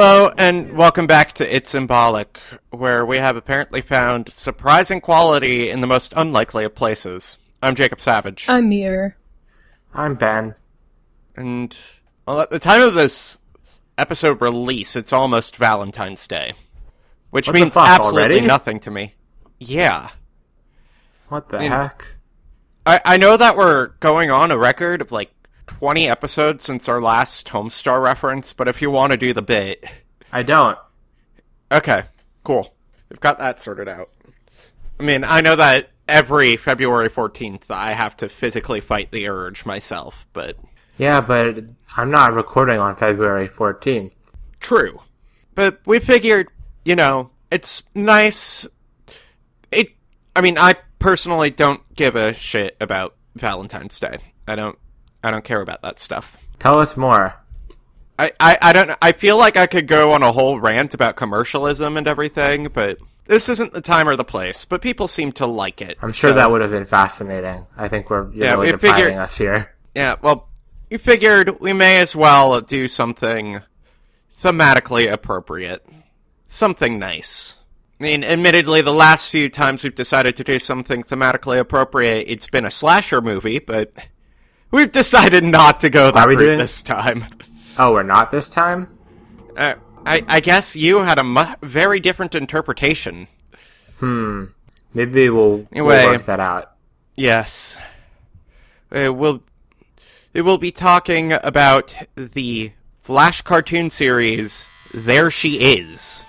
Hello, and welcome back to It's Symbolic, where we have apparently found surprising quality in the most unlikely of places. I'm Jacob Savage. I'm Mir. I'm Ben. And, well, at the time of this episode release, it's almost Valentine's Day. Which What means fuck, absolutely already? nothing to me. Yeah. What the mean- heck? I, I know that we're going on a record of like 20 episodes since our last Homestar reference, but if you want to do the bit. I don't. Okay, cool. We've got that sorted out. I mean, I know that every February 14th I have to physically fight the urge myself, but Yeah, but I'm not recording on February 14th. true. But we figured, you know, it's nice. It I mean, I personally don't give a shit about Valentine's Day. I don't I don't care about that stuff. Tell us more. I, I, I don't. I feel like I could go on a whole rant about commercialism and everything, but this isn't the time or the place. But people seem to like it. I'm sure so- that would have been fascinating. I think we're you're Yeah, really we depriving figured- us here. Yeah, well, we figured we may as well do something thematically appropriate. Something nice. I mean, admittedly, the last few times we've decided to do something thematically appropriate, it's been a slasher movie, but we've decided not to go that route doing- this time. Oh, we're not this time? Uh, I, I guess you had a mu- very different interpretation. Hmm. Maybe we'll, we'll Anyway. work that out. Yes. Uh, we'll, we will be talking about the Flash cartoon series, There She Is.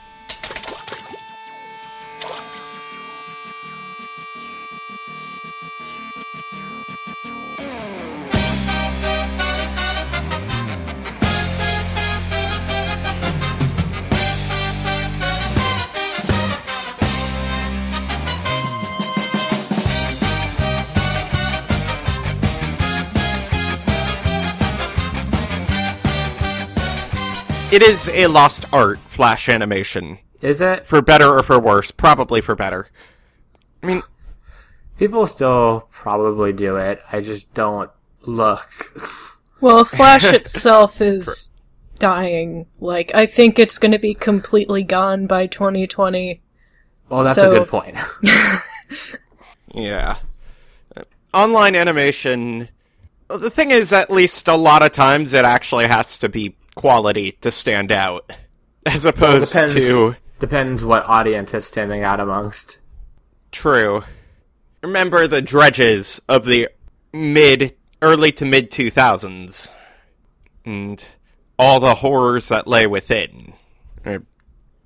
It is a lost art, Flash animation. Is it? For better or for worse. Probably for better. I mean, People still probably do it. I just don't look. Well, Flash itself is dying. Like, I think it's going to be completely gone by 2020. Well, that's So- a good point. yeah. Online animation. The thing is, at least a lot of times it actually has to be quality to stand out. As opposed depends. to. Depends what audience it's standing out amongst. True. Remember the dredges of the mid, early to mid 2000s. And all the horrors that lay within.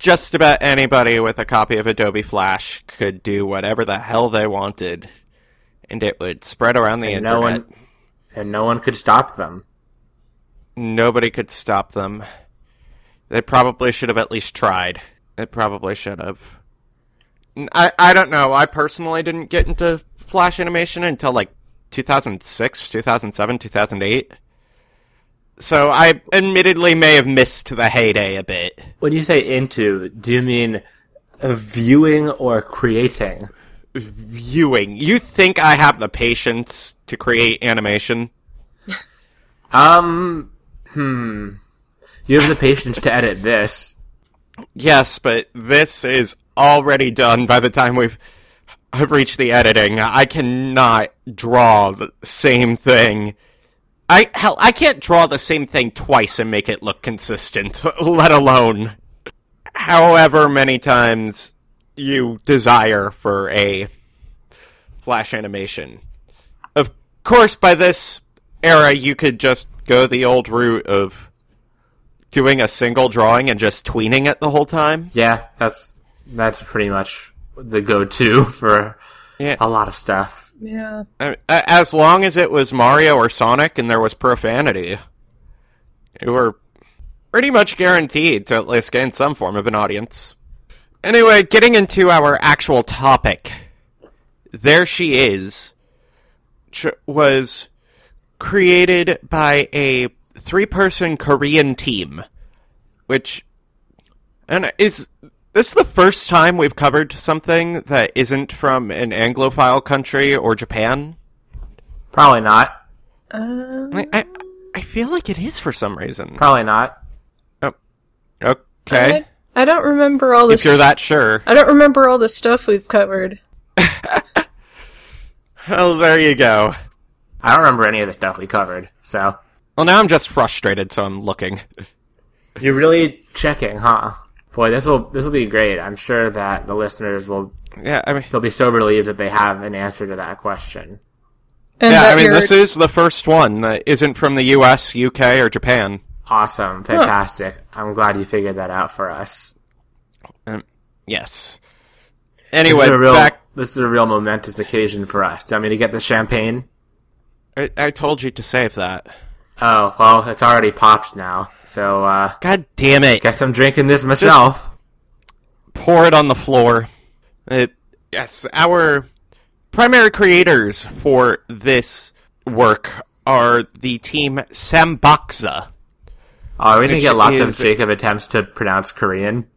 Just about anybody with a copy of Adobe Flash could do whatever the hell they wanted. And it would spread around the And internet. no one, and no one could stop them. Nobody could stop them. They probably should have at least tried. It probably should have. I, I don't know. I personally didn't get into Flash animation until like 2006, 2007, 2008. So I admittedly may have missed the heyday a bit. When you say into, do you mean viewing or creating? Viewing. You think I have the patience to create animation? Um, hmm. You have the patience to edit this. Yes, but this is already done by the time we've reached the editing. I cannot draw the same thing. I hell, I can't draw the same thing twice and make it look consistent, let alone however many times you desire for a flash animation. Of course, by this era, you could just go the old route of doing a single drawing and just tweening it the whole time. Yeah, that's that's pretty much the go-to for Yeah. a lot of stuff. Yeah. As long as it was Mario or Sonic and there was profanity, you were pretty much guaranteed to at least gain some form of an audience. Anyway, getting into our actual topic. There She Is ch- was created by a three person Korean team, which. And is this the first time we've covered something that isn't from an Anglophile country or Japan? Probably not. Um, I, I, I feel like it is for some reason. Probably not. Oh, Okay. I, I don't remember all this. If you're that sure. I don't remember all the stuff we've covered. Well, there you go. I don't remember any of the stuff we covered. So Well, now I'm just frustrated, so I'm looking. you're really checking, huh? Boy, this will this will be great. I'm sure that the listeners will Yeah, I mean, they'll be so relieved that they have an answer to that question. And yeah, that I mean, you're- this is the first one that isn't from the U.S., U.K., or Japan. Awesome, fantastic. I'm glad you figured that out for us. Um, yes. This Anyway, is real back. this is a real momentous occasion for us. Do you want me to get the champagne? I, I told you to save that. Oh well, it's already popped now. So uh, God damn it! guess I'm drinking this myself. Pour it on the floor. Uh, yes, our primary creators for this work are the team SamBakZa. Oh, we didn't Which get lots of Jacob attempts to pronounce Korean.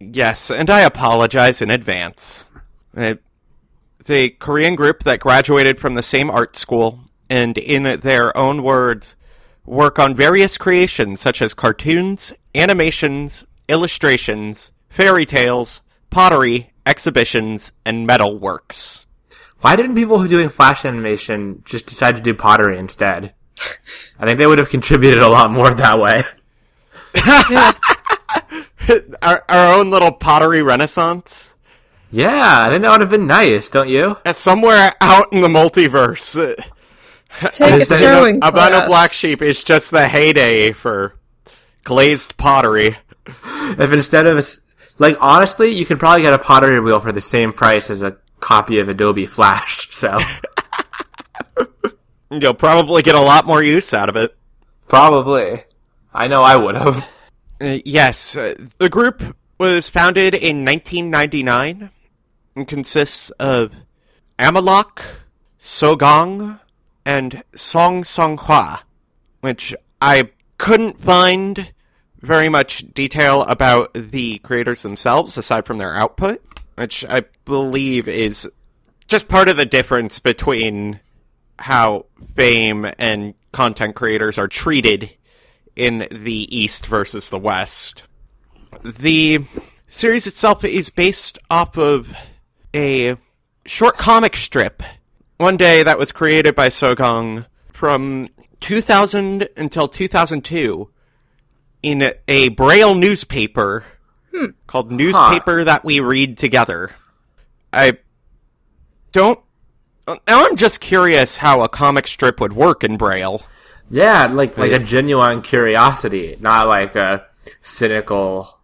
Yes, and I apologize in advance. It's a Korean group that graduated from the same art school, and in their own words, work on various creations such as cartoons, animations, illustrations, fairy tales, pottery, exhibitions, and metal works. Why didn't people who doing flash animation just decide to do pottery instead? I think they would have contributed a lot more that way. our, our own little pottery renaissance. Yeah, I think that would have been nice, don't you? That's somewhere out in the multiverse. Take a Instead- throwing Abano class. Black Sheep is just the heyday for glazed pottery. If instead of like honestly, you could probably get a pottery wheel for the same price as a copy of Adobe Flash. So You'll probably get a lot more use out of it. probably, I know I would have. Uh, yes, uh, the group was founded in 1999 and consists of Amalok, Sogong, and Song Song Songhua, which I couldn't find very much detail about the creators themselves aside from their output, which I believe is just part of the difference between how fame and content creators are treated in the East versus the West. The series itself is based off of a short comic strip, one day that was created by Sogong from 2000 until 2002 in a Braille newspaper hmm. called Newspaper That We Read Together. I don't. Now I'm just curious how a comic strip would work in Braille. Yeah, like like a genuine curiosity, not like a cynical,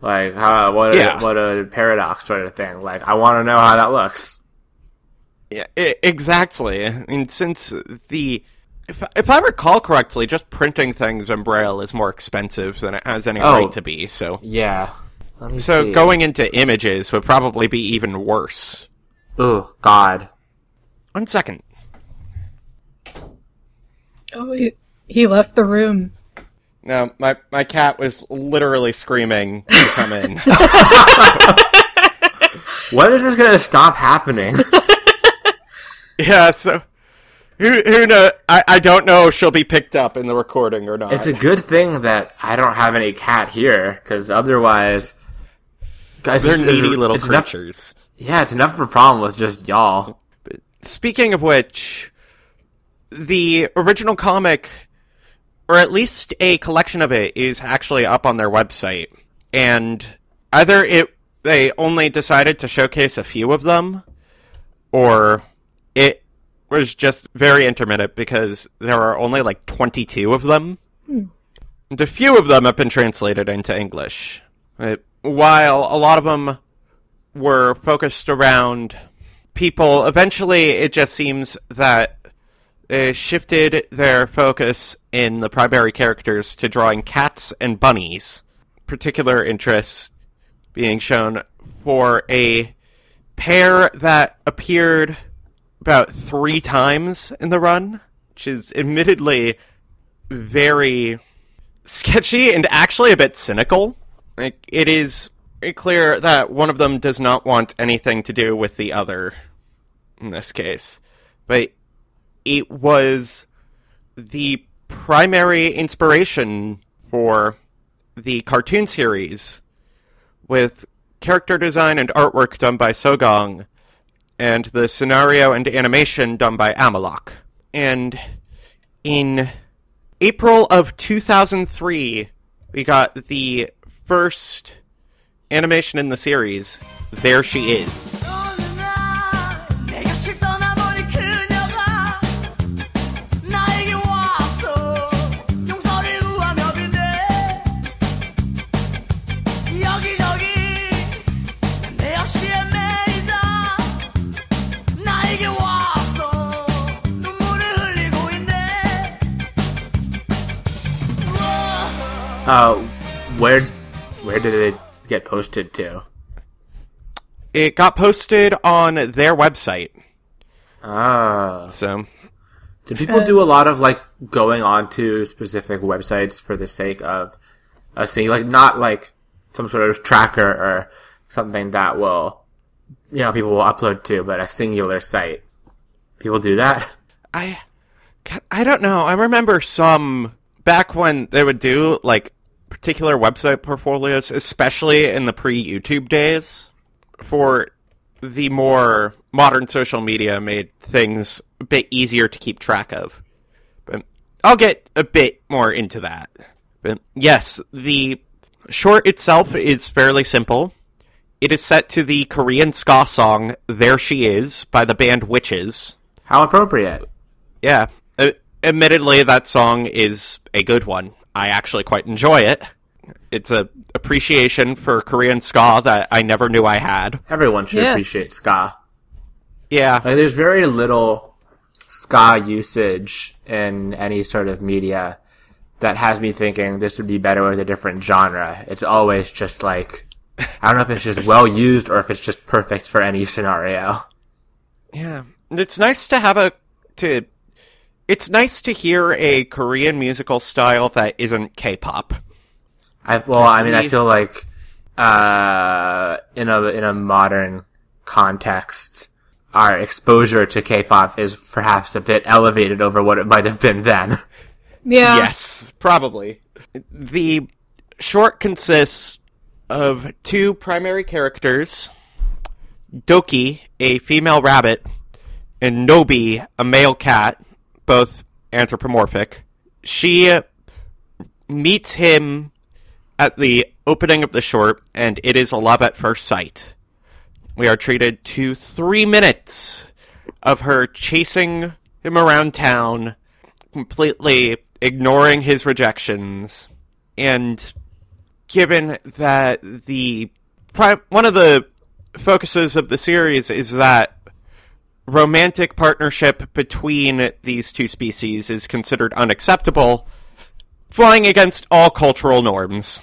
like how what a, Yeah. what a paradox sort of thing. Like I want to know how that looks. Yeah, exactly. I mean, since the if if I recall correctly, just printing things in Braille is more expensive than it has any Oh. right to be. So, Yeah. So see. going into images would probably be even worse. Oh God. One second. Oh, he, he left the room. No, my my cat was literally screaming to come in. When is this gonna stop happening? yeah, so who who know? I I don't know if she'll be picked up in the recording or not. it's a good thing that I don't have any cat here, because otherwise, guys, They're needy it's- little it's enough- creatures. yeah, it's enough of a problem with just y'all. Speaking of which, the original comic, or at least a collection of it, is actually up on their website. And either it they only decided to showcase a few of them, or it was just very intermittent because there are only like 22 of them. Hmm. And a few of them have been translated into English. While a lot of them were focused around people, eventually it just seems that they shifted their focus in the primary characters to drawing cats and bunnies. Particular interest being shown for a pair that appeared about three times in the run, which is admittedly very sketchy and actually a bit cynical. Like it is clear that one of them does not want anything to do with the other in this case. But it was the primary inspiration for the cartoon series with character design and artwork done by Sogong and the scenario and animation done by Amalok. And in April of 2003, we got the first animation in the series, There She Is. Uh, where where did it get posted to? It got posted on their website. Ah, So, do people do a lot of like going onto specific websites for the sake of a thing, like not like some sort of tracker or something that will, you know, people will upload to, but a singular site. People do that. I I don't know. I remember some back when they would do like particular website portfolios, especially in the pre-YouTube days, for the more modern social media made things a bit easier to keep track of. But I'll get a bit more into that. But yes, the short itself is fairly simple. It is set to the Korean ska song "There She Is" by the band Witches. How appropriate. Yeah. Uh, admittedly, that song is a good one. I actually quite enjoy it. It's a appreciation for Korean ska that I never knew I had. Everyone should Yeah. appreciate ska. Yeah. Like, there's very little ska usage in any sort of media that has me thinking this would be better with a different genre. It's always just like, I don't know if it's just well used or if it's just perfect for any scenario. Yeah. It's nice to have a to it's nice to hear a Korean musical style that isn't K-pop. I, well, I mean, I feel like, uh, in a, in a modern context, our exposure to K-pop is perhaps a bit elevated over what it might have been then. Yeah. Yes, probably. The short consists of two primary characters Doki, a female rabbit, and Nobi, a male cat, both anthropomorphic. She meets him at the opening of the short, and it is a love at first sight. We are treated to three minutes of her chasing him around town completely ignoring his rejections and given that the one of the focuses of the series is that romantic partnership between these two species is considered unacceptable flying against all cultural norms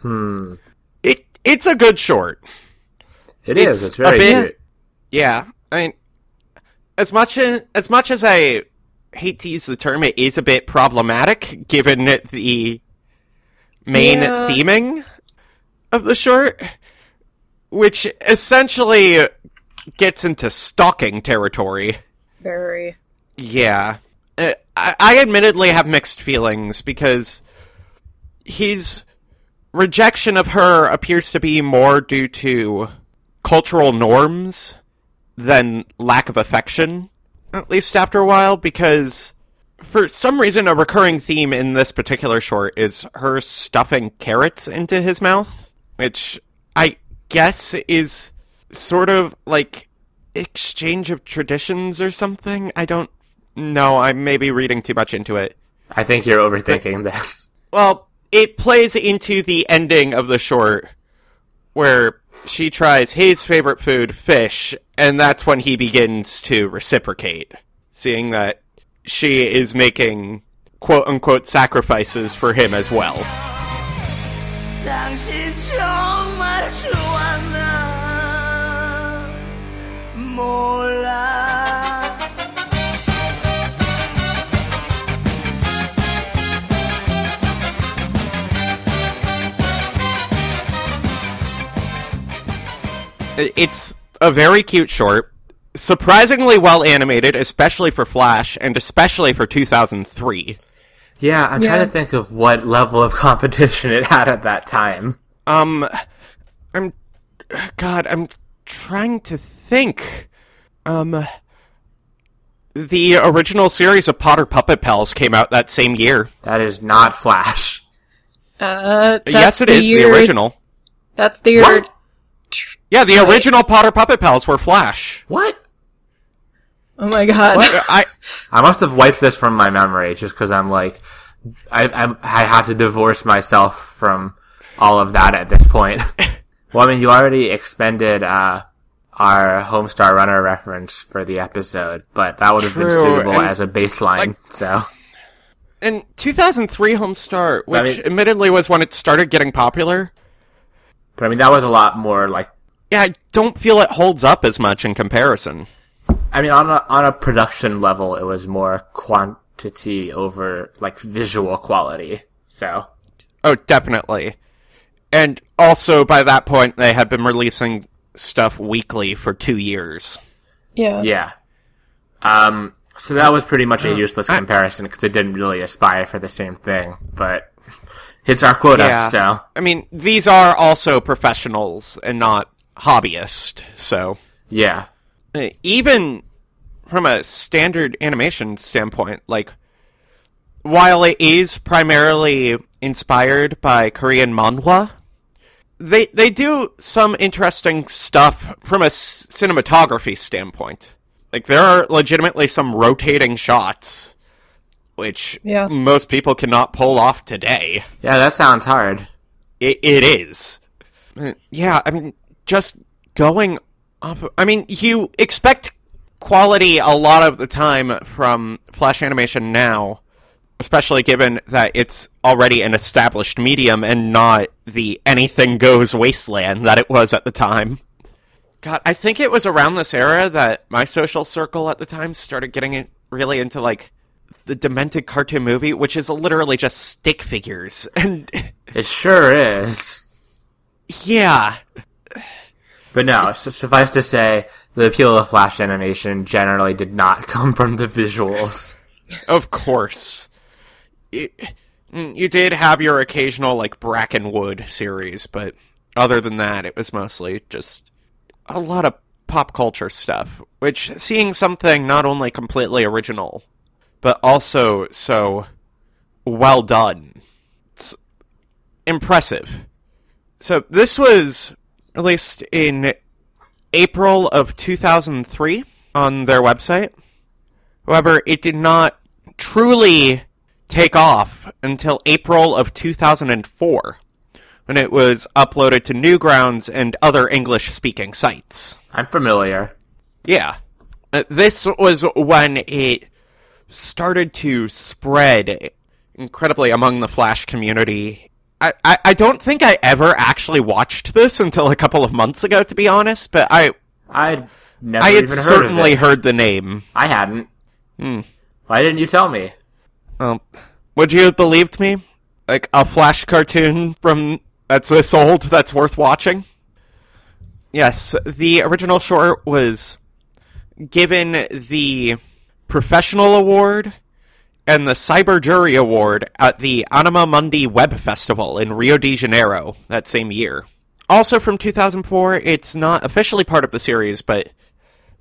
Hmm. it it's a good short It It's is. It's very a bit- cute. Yeah, I mean, as much as, as much as I hate to use the term, it is a bit problematic given the main Yeah. theming of the short, which essentially gets into stalking territory. Very. Yeah. Uh, I, I admittedly have mixed feelings because his rejection of her appears to be more due to cultural norms than lack of affection, at least after a while, because for some reason a recurring theme in this particular short is her stuffing carrots into his mouth, which I guess is sort of like exchange of traditions or something. I don't know. I may be reading too much into it. I think you're overthinking this. Well, it plays into the ending of the short where she tries his favorite food, fish, and that's when he begins to reciprocate, seeing that she is making quote unquote sacrifices for him as well. It's a very cute short, surprisingly well animated, especially for Flash and especially for 2003. Yeah, I'm Yeah. trying to think of what level of competition it had at that time. Um, I'm, God, I'm trying to think. Um, the original series of Potter Puppet Pals came out that same year. That is not Flash. Uh, yes, it the is year, the original. That's the year. What? Yeah, the original Potter Puppet Pals were Flash. What? Oh my god. I I must have wiped this from my memory just because I'm like, I, I I have to divorce myself from all of that at this point. well, I mean, you already expended uh, our Homestar Runner reference for the episode, but that would have been suitable and, as a baseline. like- so in 2003 Homestar, which I mean- admittedly was when it started getting popular. But I mean, that was a lot more like. Yeah, I don't feel it holds up as much in comparison. I mean, on a on a production level, it was more quantity over like visual quality. So Oh, definitely. And also, by that point, they had been releasing stuff weekly for two years. yeah. yeah. Um. So that was pretty much a useless I- comparison because it didn't really aspire for the same thing, but hits our quota. Yeah. So I mean, these are also professionals and not hobbyists, so. yeah, Uh, Even from a standard animation standpoint, like, while it is primarily inspired by Korean manhwa, they they do some interesting stuff from a s- cinematography standpoint. Like there are legitimately some rotating shots, which Yeah. most people cannot pull off today. yeah, that sounds hard. It, it is. Yeah, I mean, just going off. I mean, you expect quality a lot of the time from Flash animation now, especially given that it's already an established medium and not the anything goes wasteland that it was at the time. God, I think it was around this era that my social circle at the time started getting really into like the demented cartoon movie, which is literally just stick figures and. It sure is. Yeah. But no, su- suffice to say, the appeal of Flash animation generally did not come from the visuals. Of course. You did have your occasional, like, Brackenwood series, but other than that, it was mostly just a lot of pop culture stuff. Which, seeing something not only completely original, but also so well done, it's impressive. So, this was released in April of 2003 on their website. However, it did not truly take off until April of 2004, when it was uploaded to Newgrounds and other English speaking sites. I'm familiar. Yeah. Uh, This was when it started to spread incredibly among the Flash community. I, I, I don't think I ever actually watched this until a couple of months ago, to be honest, but I I'd never I had even heard certainly heard the name. I hadn't. Hmm. Why didn't you tell me? Um, would you have believed me? Like a Flash cartoon from that's this old that's worth watching? Yes, the original short was given the Professional Award and the Cyber Jury Award at the Anima Mundi Web Festival in Rio de Janeiro that same year. Also from 2004, it's not officially part of the series, but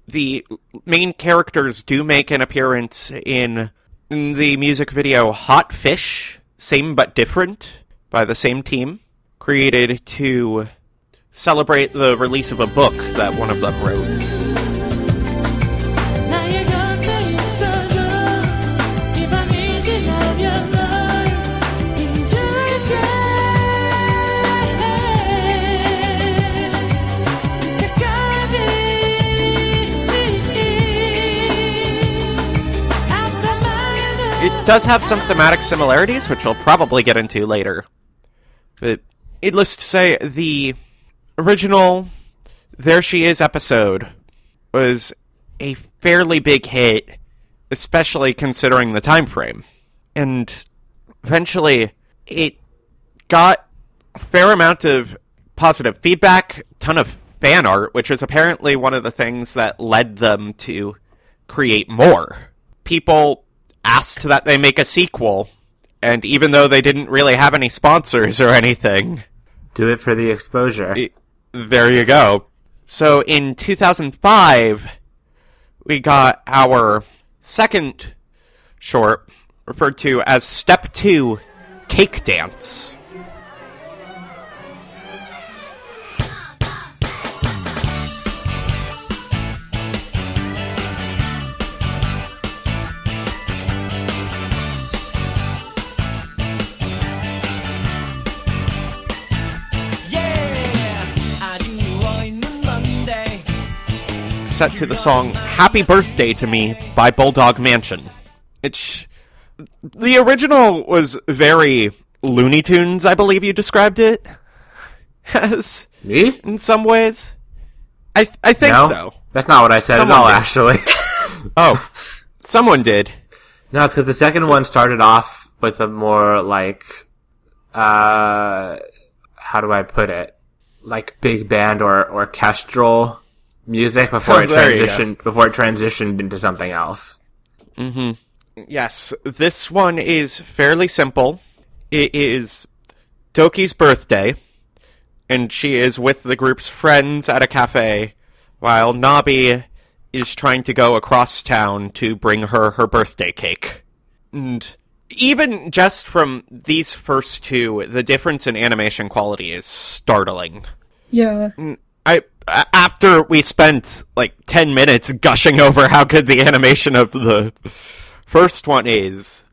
the main characters do make an appearance in, in the music video Hot Fish, Same But Different, by the same team, created to celebrate the release of a book that one of them wrote. Does have some thematic similarities, which we'll probably get into later. But needless to say, the original There She Is episode was a fairly big hit, especially considering the time frame. And eventually, it got a fair amount of positive feedback, ton of fan art, which was apparently one of the things that led them to create more. People asked that they make a sequel, And even though they didn't really have any sponsors or anything, Do it for the exposure. it- there you go. So in 2005, we got our second short, referred to as Step 2 Cake Dance. Set to the song Happy Birthday to Me by Bulldog Mansion. It's the original was very Looney Tunes, I believe you described it as Me? in some ways. I I think No, so. that's not what I said Someone at all. did. Actually, Oh, someone did. no, it's because the second one started off with a more like, uh, how do I put it? Like big band or orchestral music oh, before Oh, it there you go. transitioned before it transitioned into something else. Mm-hmm. Yes, this one is fairly simple. It is Doki's birthday, and she is with the group's friends at a cafe, while Nabi is trying to go across town to bring her her birthday cake. And even just from these first two, the difference in animation quality is startling. Yeah. Mm, I a- after we spent like 10 minutes gushing over how good the animation of the first one is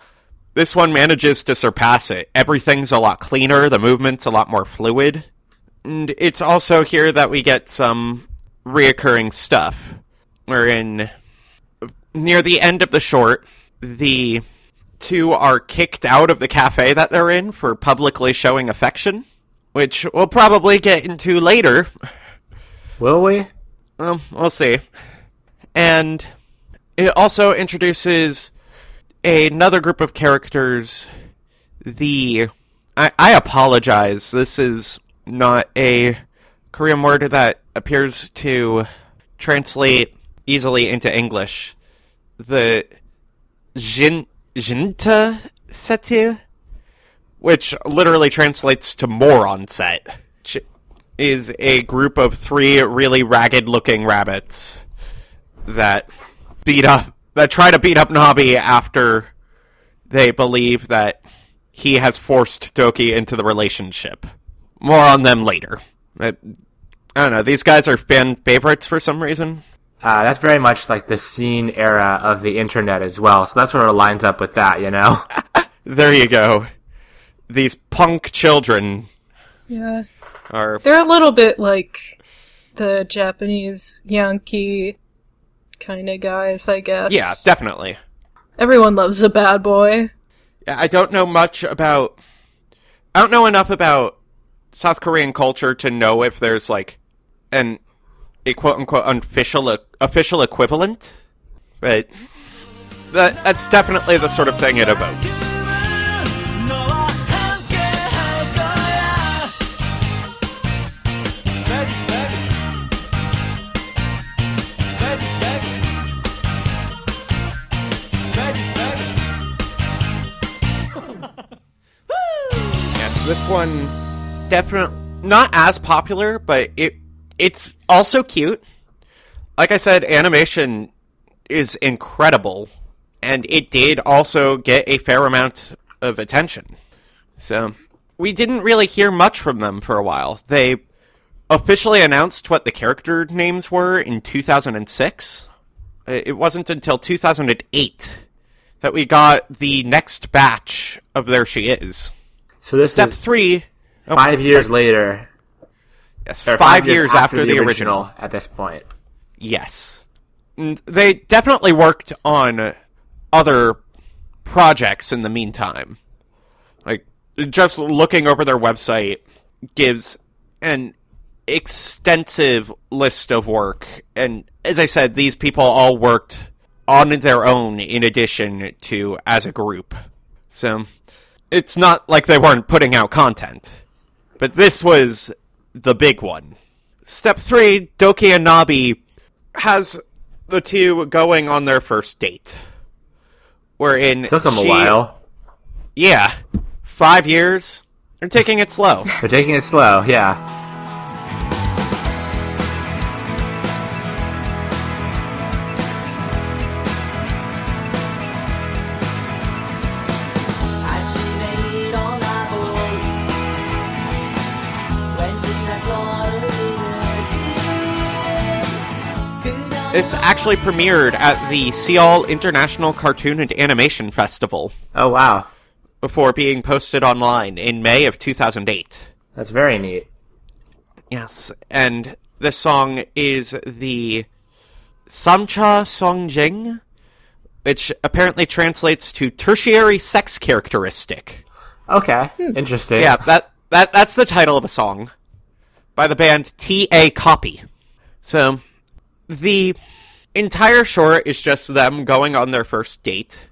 this one manages to surpass it. Everything's a lot cleaner the movement's a lot more fluid and it's also here that we get some reoccurring stuff. Wherein near the end of the short the two are kicked out of the cafe that they're in for publicly showing affection which we'll probably get into later Will we? um, we'll see. And it also introduces another group of characters. The I, I apologize. This is not a Korean word that appears to translate easily into English. The Jin Jinta Setu, which literally translates to moron set, is a group of three really ragged looking rabbits that beat up that try to beat up Nabi after they believe that he has forced Doki into the relationship. More on them later. I, I don't know, these guys are fan favorites for some reason. Uh, that's very much like the scene era of the internet as well. So that sort of lines up with that, you know. There you go. These punk children Yeah. Are They're a little bit like the Japanese Yankee kind of guys, I guess. Yeah, definitely. Everyone loves a bad boy. Yeah, I don't know much about. I don't know enough about South Korean culture to know if there's like an a quote unquote official official equivalent, but that that's definitely the sort of thing it evokes. This one definitely not as popular, but it it's also cute. Like I said, animation is incredible, and it did also get a fair amount of attention. So we didn't really hear much from them for a while. They officially announced what the character names were in 2006. Uh, It wasn't until 2008 that we got the next batch of There She Is. So this Step is three. oh, five years sorry. later. Yes, or five, years, after, the original. At this point, Yes. And they definitely worked on other projects in the meantime. Like, just looking over their website gives an extensive list of work. And as I said, these people all worked on their own in addition to as a group. So, it's not like they weren't putting out content. But this was the big one. Step three, Doki and Nabi has the two going on their first date. Wherein took them a while. yeah, five years. They're taking it slow. They're taking it slow, yeah. This actually premiered at the Seoul International Cartoon and Animation Festival Oh wow, before being posted online in May of 2008. that's very neat. Yes, and this song is the Samcha Songjing, which apparently translates to tertiary sex characteristic. Okay, interesting. Yeah, that that that's the title of a song by the band T.A. Copy. So the entire short is just them going on their first date.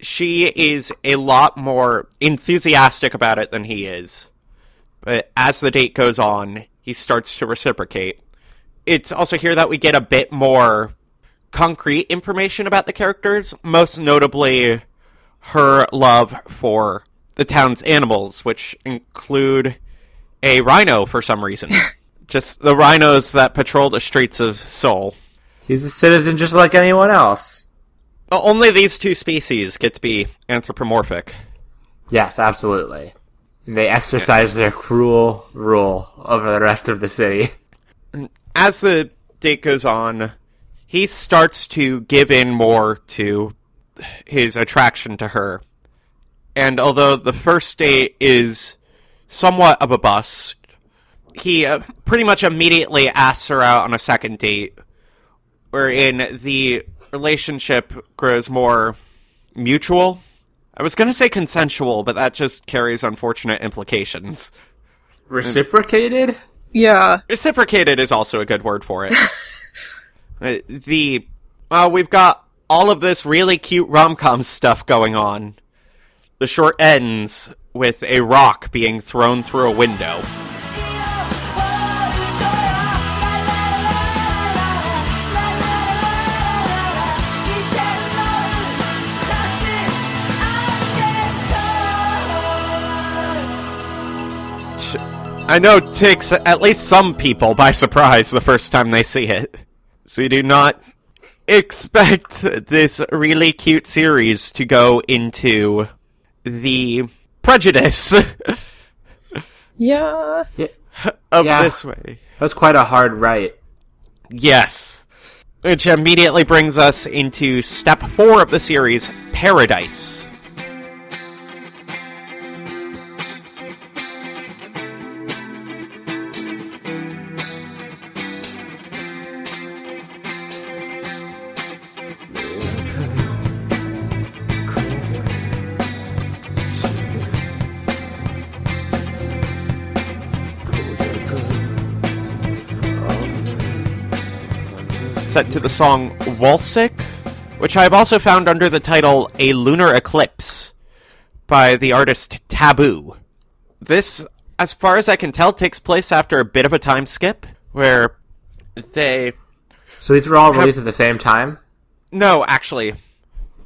She is a lot more enthusiastic about it than he is. But as the date goes on, he starts to reciprocate. It's also here that we get a bit more concrete information about the characters, most notably her love for the town's animals, which include a rhino for some reason. Just the rhinos that patrol the streets of Seoul. He's a citizen just like anyone else. Only these two species get to be anthropomorphic. Yes, absolutely. They exercise their cruel rule over the rest of the city. As the date goes on, he starts to give in more to his attraction to her. And although the first date is somewhat of a bust, he uh, pretty much immediately asks her out on a second date, wherein the relationship grows more mutual. I was going to say consensual, but that just carries unfortunate implications. Reciprocated? Yeah. Reciprocated is also a good word for it. Uh, the well, we've got all of this really cute rom com stuff going on. The short ends with a rock being thrown through a window. I know it takes at least some people by surprise the first time they see it. So we do not expect this really cute series to go into the prejudice Yeah. Yeah. of Yeah. this way. That was quite a hard right. Yes. Which immediately brings us into step four of the series, Paradise. Set to the song Walsick, which I have also found under the title A Lunar Eclipse by the artist Taboo. This, as far as I can tell, takes place after a bit of a time skip where they. So these were all released at the same time? No, actually.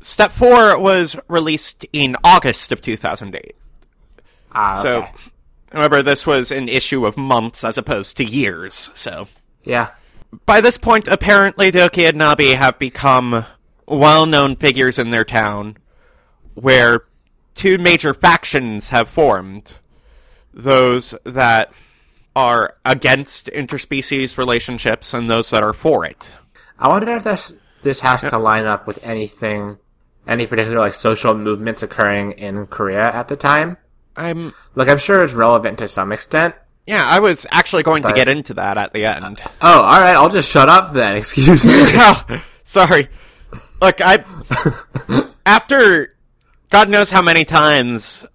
Step 4 was released in August of 2008. Ah, So, okay. remember, this was an issue of months as opposed to years, so. Yeah. By this point, apparently Doki and Nabi have become well-known figures in their town, where two major factions have formed. Those that are against interspecies relationships and those that are for it. I wonder if this this has to line up with anything, any particular like social movements occurring in Korea at the time. I'm Like I'm sure it's relevant to some extent. Yeah, I was actually going to get into that at the end. Uh, oh, all right. I'll just shut up then. Excuse me. oh, sorry. Look, I after God knows how many times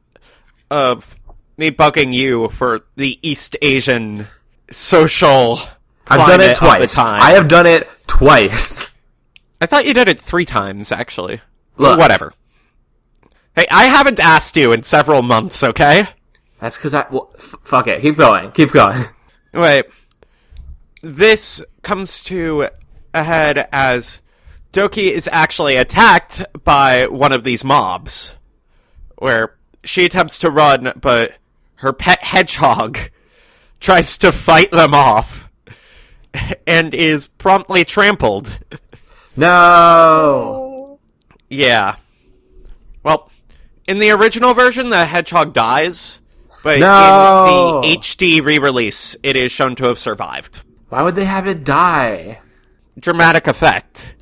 of me bugging you for the East Asian social I've done it twice. time. I have done it twice. I thought you did it three times, actually. Look. Whatever. Hey, I haven't asked you in several months, okay? That's because I. Well, f- fuck it. Keep going. Keep going. Wait. This comes to a head as Doki is actually attacked by one of these mobs. Where she attempts to run, but her pet hedgehog tries to fight them off and is promptly trampled. No. Yeah. Well, in the original version, the hedgehog dies, but No! in the HD re-release, it is shown to have survived. Why would they have it die? Dramatic effect.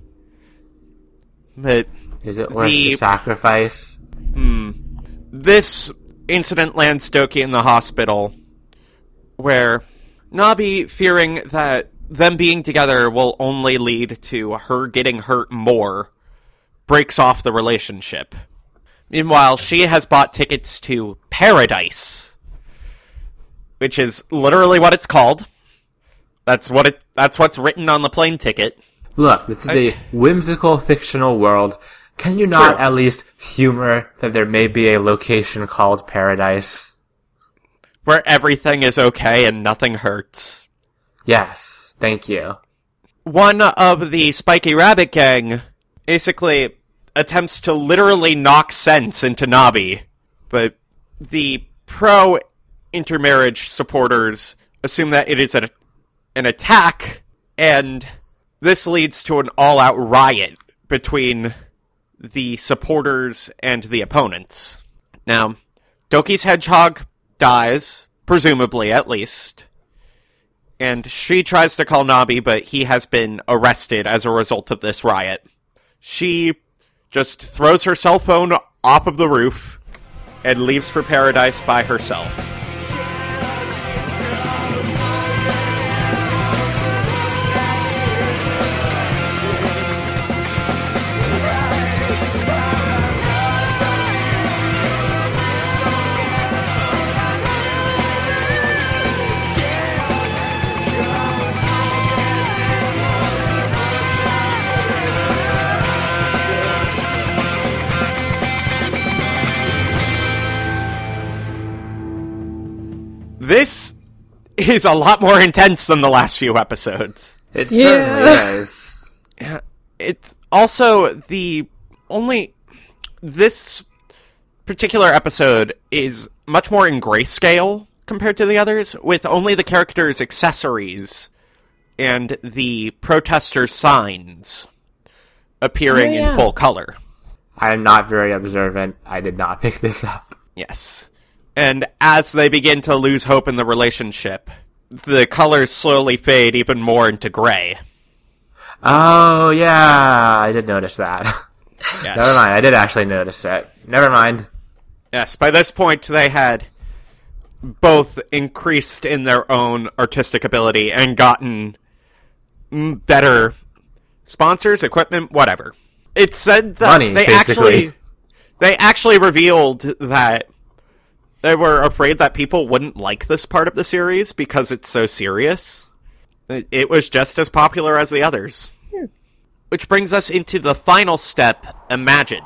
But Is it worth The- the sacrifice? Hmm. this incident lands Doki in the hospital, where Nabi, fearing that them being together will only lead to her getting hurt more, breaks off the relationship. Meanwhile, she has bought tickets to Paradise, which is literally what it's called. That's what it. That's what's written on the plane ticket. Look, this is a whimsical fictional world. Can you not True. at least humor that there may be a location called Paradise? where everything is okay and nothing hurts. Yes, thank you. One of the Spiky Rabbit gang basically attempts to literally knock sense into Nabi, but the pro intermarriage supporters assume that it is an attack, and this leads to an all out riot between the supporters and the opponents. Now, Doki's hedgehog dies, presumably at least, and she tries to call Nabi, but he has been arrested as a result of this riot. She just throws her cell phone off of the roof and leaves for paradise by herself. This is a lot more intense than the last few episodes. It Yeah. certainly is. It's also the only. This particular episode is much more in grayscale compared to the others, with only the characters' accessories and the protesters' signs appearing Oh, in full color. I am not very observant. I did not pick this up. Yes. And as they begin to lose hope in the relationship, the colors slowly fade even more into gray. Oh, yeah, I did notice that. Yes. Never mind, I did actually notice it. Never mind. Yes, by this point they had both increased in their own artistic ability and gotten better sponsors, equipment, whatever. It said that Money, they basically. actually they actually revealed that they were afraid that people wouldn't like this part of the series because it's so serious. It, was just as popular as the others. Hmm. Which brings us into the final step, Imagine.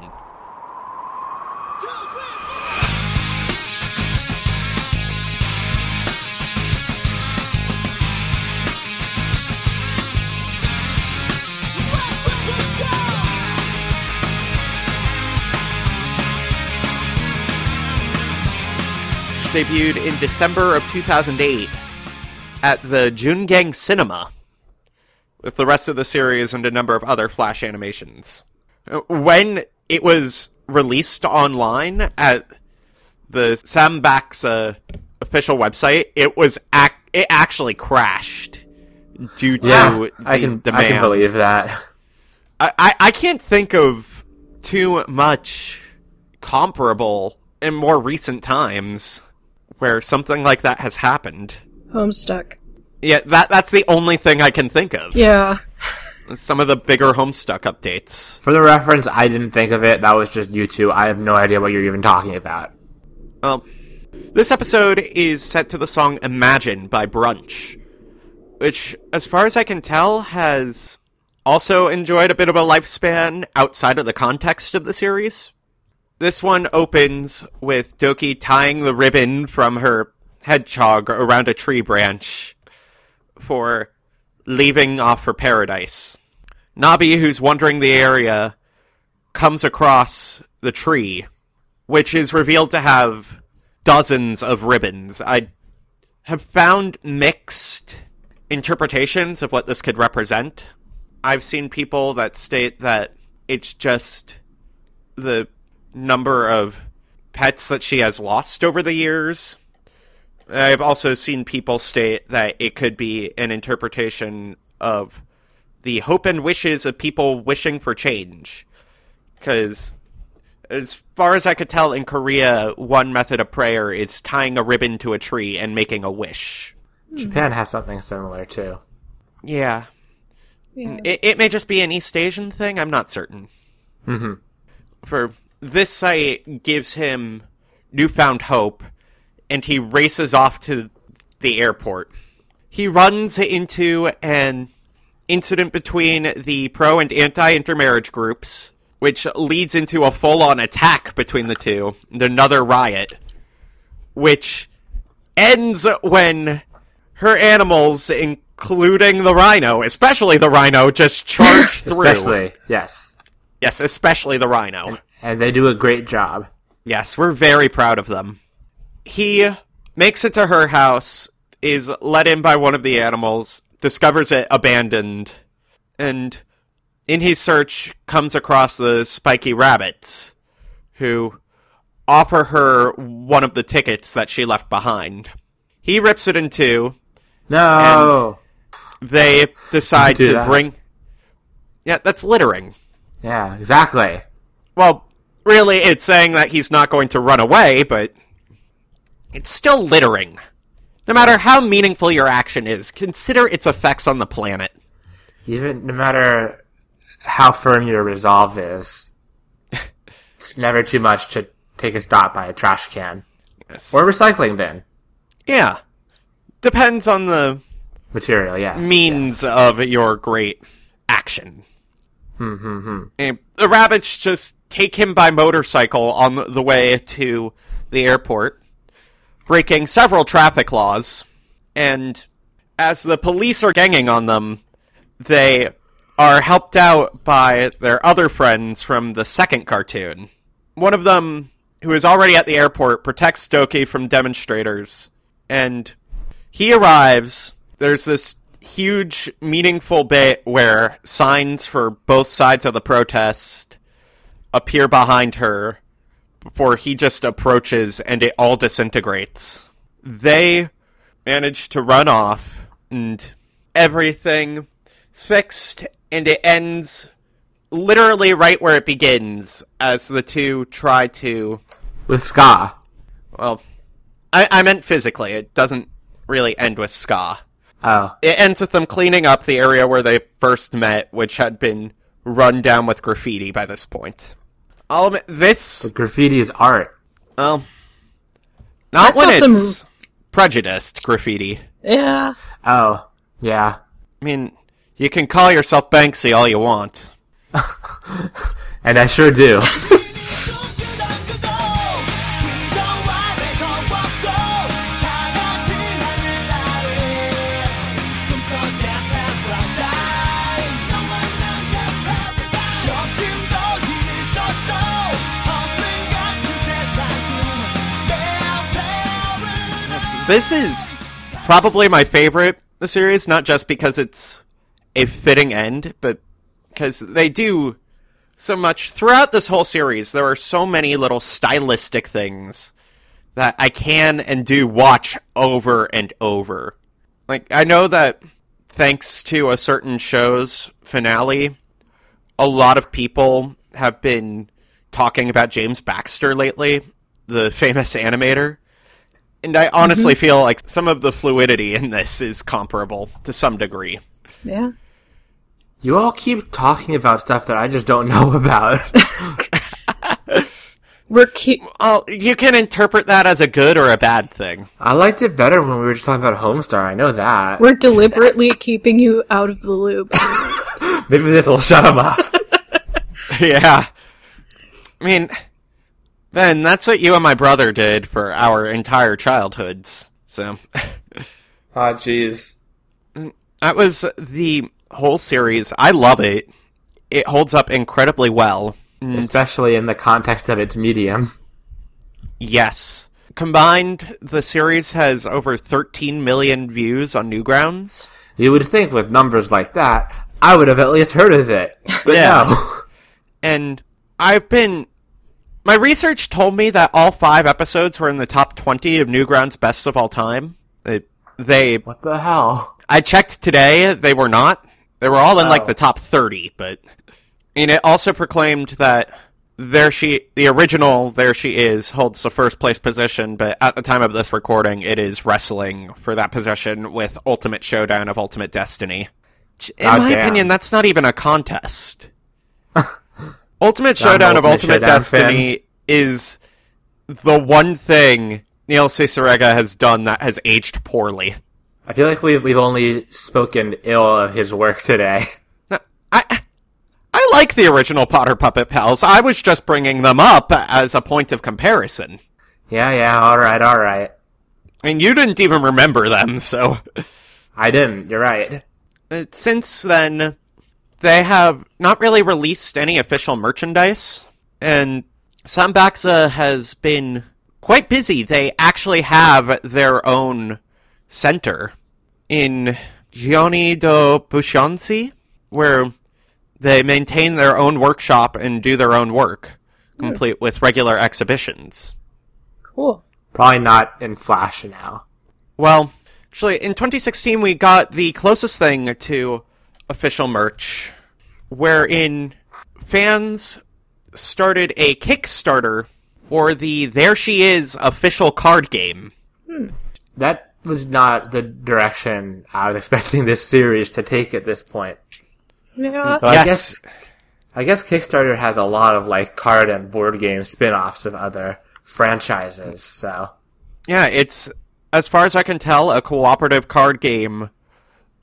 Debuted in December of 2008 at the Jungang Cinema, with the rest of the series and a number of other Flash animations. Uh, When it was released online at the SamBakZa official website, it was ac- it actually crashed due to Yeah, the I can, demand. I can believe that. I, I, I can't think of too much comparable in more recent times where something like that has happened. Oh, Homestuck. Yeah, that that's the only thing I can think of. Yeah. Some of the bigger Homestuck updates. For the reference, I didn't think of it. That was just you two. I have no idea what you're even talking about. Well, this episode is set to the song Imagine by Brunch, which, as far as I can tell, has also enjoyed a bit of a lifespan outside of the context of the series. This one opens with Doki tying the ribbon from her hedgehog around a tree branch for leaving off for paradise. Nabi, who's wandering the area, comes across the tree which is revealed to have dozens of ribbons. I have found mixed interpretations of what this could represent. I've seen people that state that it's just the number of pets that she has lost over the years. I've also seen people state that it could be an interpretation of the hope and wishes of people wishing for change. Because, as far as I could tell, in Korea, one method of prayer is tying a ribbon to a tree and making a wish. Japan has something similar too. Yeah. Yeah. It, it may just be an East Asian thing, I'm not certain. Mhm. For this sight gives him newfound hope, and he races off to the airport. He runs into an incident between the pro and anti intermarriage groups, which leads into a full on attack between the two, and another riot, which ends when her animals, including the rhino, especially the rhino, just charge through. Especially, yes. Yes, especially the rhino. And they do a great job. Yes, we're very proud of them. He makes it to her house, is let in by one of the animals, discovers it abandoned, and in his search comes across the spiky rabbits, who offer her one of the tickets that she left behind. He rips it in two. No. They decide to that. bring. Yeah, that's littering. yeah, exactly. Well, really, it's saying that he's not going to run away, but it's still littering. No matter how meaningful your action is, consider its effects on the planet. Even no matter how firm your resolve is, it's never too much to take a stop by a trash can or recycling bin Yeah. Depends on the material. Yeah. means of your great action. Hmm. And the rabbits just take him by motorcycle on the way to the airport, breaking several traffic laws. And as the police are ganging on them, they are helped out by their other friends from the second cartoon. One of them, who is already at the airport, protects Doki from demonstrators. And he arrives. There's this huge, meaningful bit where signs for both sides of the protest appear behind her before he just approaches and it all disintegrates. They manage to run off and everything is fixed and it ends literally right where it begins as the two try to With ska. well I, I meant physically it doesn't really end with ska Oh. it ends with them cleaning up the area where they first met, which had been run down with graffiti by this point. I'll admit, this, Graffiti is art. well, not That's when not it's some- prejudiced graffiti. Yeah. Oh. Yeah. I mean, you can call yourself Banksy all you want. And I sure do. This is probably my favorite the series, not just because it's a fitting end, but because they do so much throughout this whole series. There are so many little stylistic things that I can and do watch over and over. Like, I know that thanks to a certain show's finale, a lot of people have been talking about James Baxter lately, the famous animator. And I honestly mm-hmm. feel like some of the fluidity in this is comparable to some degree. Yeah. You all keep talking about stuff that I just don't know about. We're keep Well, you can interpret that as a good or a bad thing. I liked it better when we were just talking about Homestar. I know that. we're deliberately keeping you out of the loop. Maybe this will shut him up. yeah. I mean, Ben, that's what you and my brother did for our entire childhoods. So, Ah, jeez. that was the whole series. I love it. It holds up incredibly well. Especially in the context of its medium. Yes. Combined, the series has over 13 million views on Newgrounds. You would think with numbers like that, I would have at least heard of it. But Yeah. no. And I've been. My research told me that all five episodes were in the top 20 of Newgrounds' best of all time. It, they. What the hell? I checked today, they were not. They were all in like Oh. the top 30, but. And it also proclaimed that there she, the original There She Is, holds the first place position, but at the time of this recording, it is wrestling for that position with Ultimate Showdown of Ultimate Destiny. In God my damn. opinion, that's not even a contest. Ultimate Showdown of Ultimate Ultimate Showdown Destiny is the one thing Neil Cicerega has done that has aged poorly. I feel like we've we've only spoken ill of his work today. I I like the original Potter Puppet Pals. I was just bringing them up as a point of comparison. Yeah, yeah, alright, alright. I mean, you didn't even remember them, so I didn't, you're right. Uh, since then they have not really released any official merchandise and SamBakZa has been quite busy. They actually have their own center in Gyeonggi-do Bucheon-si where they maintain their own workshop and do their own work, hmm. complete with regular exhibitions. Cool. Probably not in Flash now. Well, actually, in 2016, we got the closest thing to official merch, wherein fans started a Kickstarter for the There She Is official card game. Hmm. That was not the direction I was expecting this series to take at this point. Yeah. But I Yes. guess I guess Kickstarter has a lot of like card and board game spin-offs of other franchises, so Yeah, it's, as far as I can tell, a cooperative card game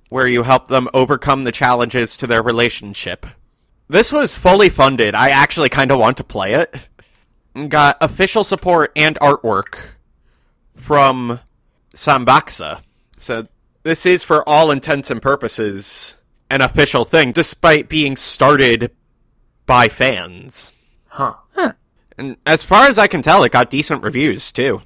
where you help them overcome the challenges to their relationship. This was fully funded. I actually kind of want to play it. Got official support and artwork from SamBakZa. So this is, for all intents and purposes, an official thing, despite being started by fans. huh. And as far as I can tell, it got decent reviews too.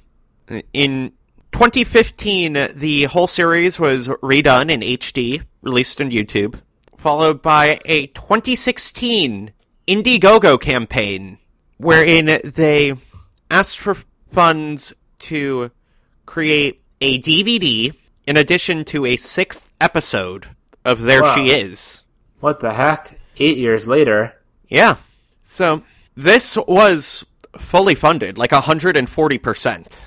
In 2015, the whole series was redone in HD, released on YouTube, followed by a 2016 Indiegogo campaign, wherein they asked for funds to create a DVD in addition to a sixth episode of There Wow. She Is. What the heck? 8 years later. Yeah. So this was fully funded, like 140%.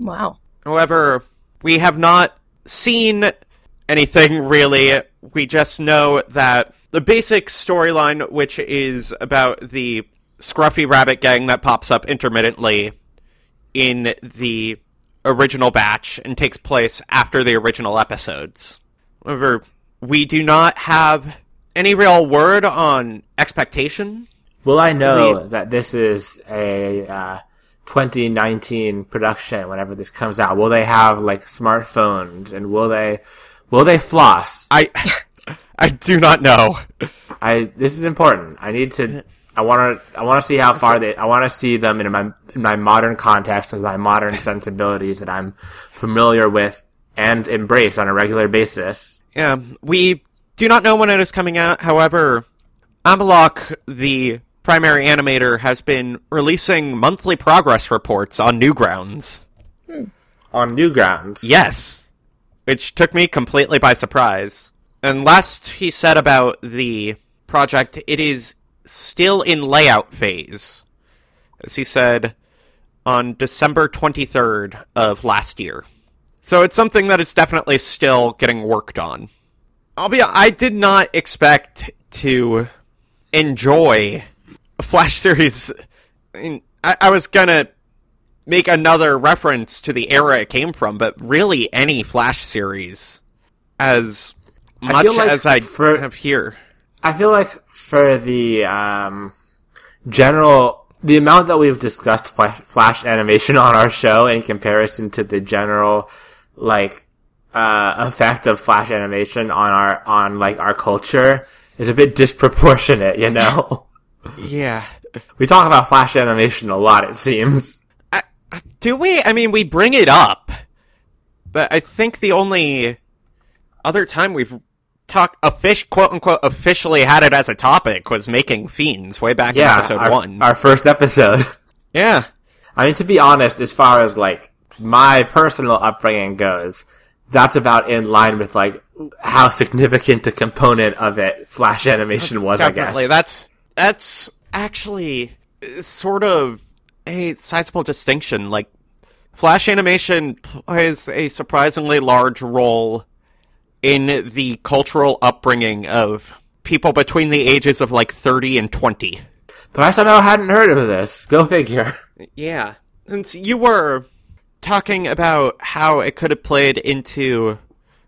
Wow. However, we have not seen anything really. We just know that the basic storyline, which is about the scruffy rabbit gang that pops up intermittently in the original batch and takes place after the original episodes. However, we do not have any real word on expectation Will I know The- that this is a uh, 2019 production whenever this comes out? Will they have like smartphones and will they will they floss? I I do not know. I this is important. I need to. I want to. I want to see how far they. I want to see them in my in my modern context with my modern sensibilities that I'm familiar with and embrace on a regular basis. Yeah, we do not know when it is coming out. However, Amalok, the primary animator, has been releasing monthly progress reports on Newgrounds. Hmm. On Newgrounds. Yes, which took me completely by surprise. And last he said about the project, it is still in layout phase, as he said on December 23rd of last year. So it's something that is definitely still getting worked on. I'll be I did not expect to enjoy Flash series. I, mean, I, I was gonna make another reference to the era it came from, but really any Flash series, as much feel like as I for- have here. I feel like for the um, general, the amount that we've discussed flash, flash animation on our show in comparison to the general, like, uh, effect of flash animation on our, on like our culture is a bit disproportionate, you know? Yeah. we talk about flash animation a lot, it seems. I, Do we? I mean, we bring it up, but I think the only other time we've talked, a fish, quote unquote, officially had it as a topic was making fiends way back in Yeah, episode our, one. our first episode. yeah, I mean, to be honest, as far as like my personal upbringing goes, that's about in line with like how significant the component of it Flash animation was. definitely. I guess That's that's actually sort of a sizable distinction. Like, Flash animation plays a surprisingly large role in the cultural upbringing of people between the ages of like 30 and 20. but I somehow hadn't heard of this. Go figure. Yeah. Since you were talking about how it could have played into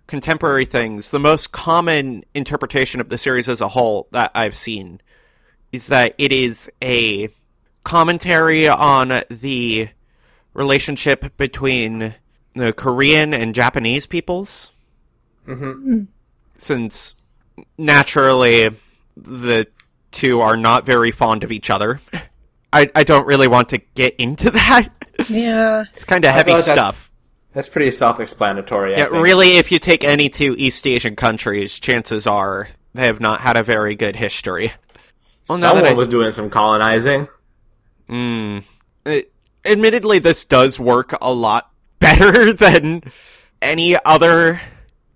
contemporary things, the most common interpretation of the series as a whole that I've seen is that it is a commentary on the relationship between the Korean and Japanese peoples. Mm-hmm. Since naturally the two are not very fond of each other. I, I don't really want to get into that. Yeah. It's kind of heavy feel that's- stuff. That's pretty self-explanatory. Yeah, really, if you take any two East Asian countries, chances are they have not had a very good history. Well, now that Someone I- was doing some colonizing. Hmm. It- admittedly, this does work a lot better than any other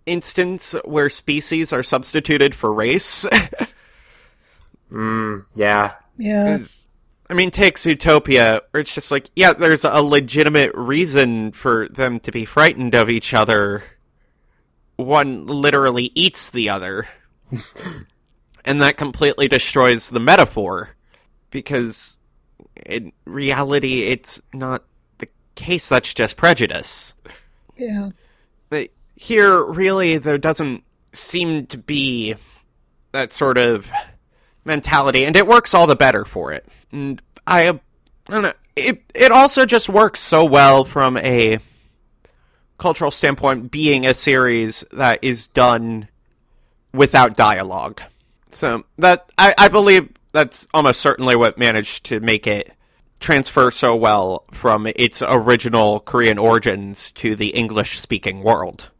instance where species are substituted for race. Hmm, yeah, Yeah. I mean, take Zootopia, where it's just like, yeah, there's a legitimate reason for them to be frightened of each other. One literally eats the other. and that completely destroys the metaphor. Because in reality, it's not the case, that's just prejudice. Yeah. But here, really, there doesn't seem to be that sort of mentality, and it works all the better for it. And I, I don't know. It it also just works so well from a cultural standpoint, being a series that is done without dialogue. So that I, I believe that's almost certainly what managed to make it transfer so well from its original Korean origins to the English speaking world.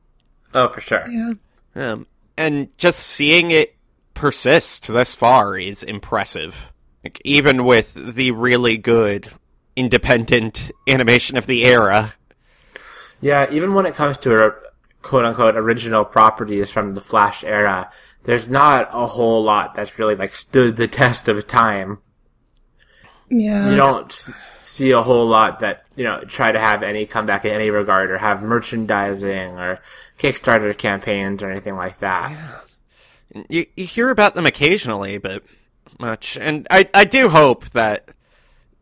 oh for sure. Yeah. Um, and just seeing it persist this far is impressive. Like, even with the really good independent animation of the era. Yeah, even when it comes to a quote unquote original properties from the Flash era, there's not a whole lot that's really like stood the test of time. Yeah. You don't see a whole lot that, you know, try to have any comeback in any regard or have merchandising or Kickstarter campaigns or anything like that. You, you hear about them occasionally, but much. And I, I do hope that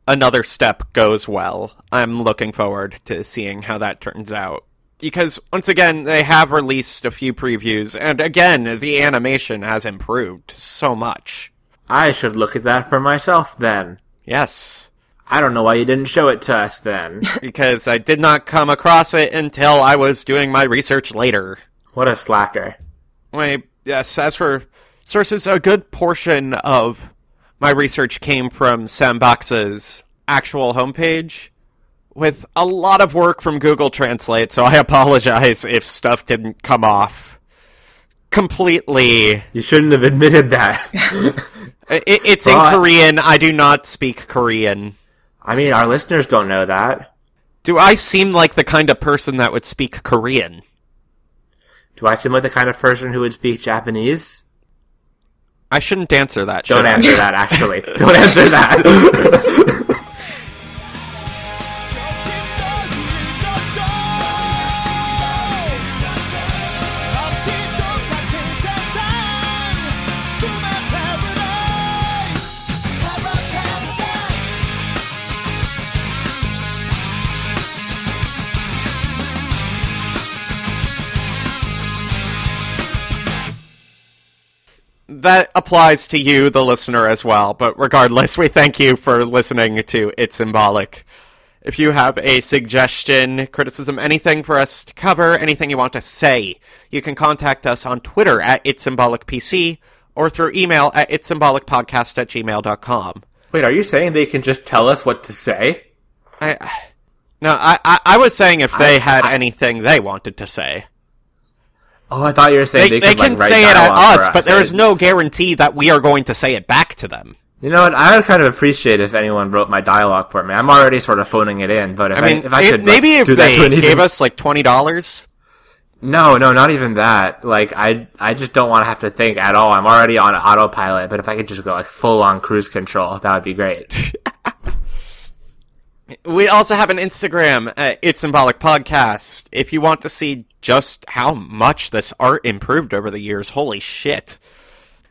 another step goes well. I'm looking forward to seeing how that turns out. Because, once again, they have released a few previews, and again, the animation has improved so much. I should look at that for myself then. Yes. I don't know why you didn't show it to us then. because I did not come across it until I was doing my research later. what a slacker. Wait, yes, as for sources, a good portion of my research came from SamBakZa's actual homepage, with a lot of work from Google Translate, so I apologize if stuff didn't come off completely. You shouldn't have admitted that. It, it's in Korean, I do not speak Korean. I mean, our listeners don't know that. Do I seem like the kind of person that would speak Korean? Do I seem like the kind of person who would speak Japanese? I shouldn't answer that. Don't should I? answer that, actually. Don't answer that. that applies to you, the listener, as well. But regardless, we thank you for listening to It's Symbolic. If you have a suggestion, criticism, anything for us to cover, anything you want to say, you can contact us on Twitter at It's Symbolic PC or through email at It's Symbolic Podcast at gmail.com. Wait, are you saying they can just tell us what to say? I, No, I, I, I was saying if they I- had I- anything they wanted to say. Oh, I thought you were saying They, they, they could, like, can say it at us, but there is no guarantee that we are going to say it back to them. You know what? I would kind of appreciate if anyone wrote my dialogue for me. I'm already sort of phoning it in, but if I, I mean, if I it- could like, maybe if they gave even- us like twenty dollars. No, no, not even that. Like I, I just don't want to have to think at all. I'm already on autopilot, but if I could just go like full on cruise control, that would be great. We also have an Instagram, uh, It's Symbolic Podcast. If you want to see just how much this art improved over the years, holy shit.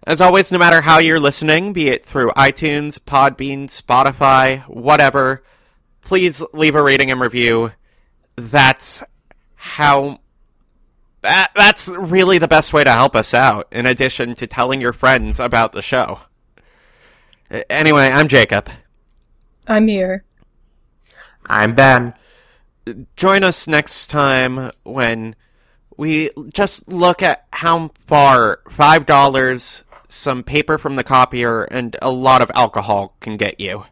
As always, no matter how you're listening, be it through iTunes, Podbean, Spotify, whatever, please leave a rating and review. That's how. That, that's really the best way to help us out, in addition to telling your friends about the show. Anyway, I'm Jacob. I'm here. I'm Ben. join us next time when we just look at how far five dollars, some paper from the copier, and a lot of alcohol can get you.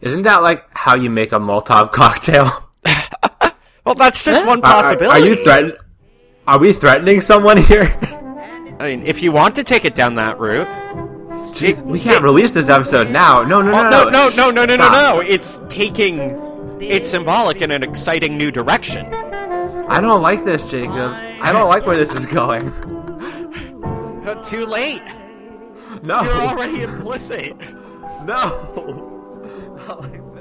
Isn't that like how you make a Molotov cocktail? Well, that's just one Are- Are, possibility. you threaten? Are we threatening someone here? I mean, if you want to take it down that route. Jeez, we can't release this episode now. No, no, oh, Well, no, no, no, no, no, no, no, Stop. no. It's taking. It's symbolic in an exciting new direction. I don't like this, Jacob. I don't like where this is going. Too late. No. You're already implicit. no. Not like that.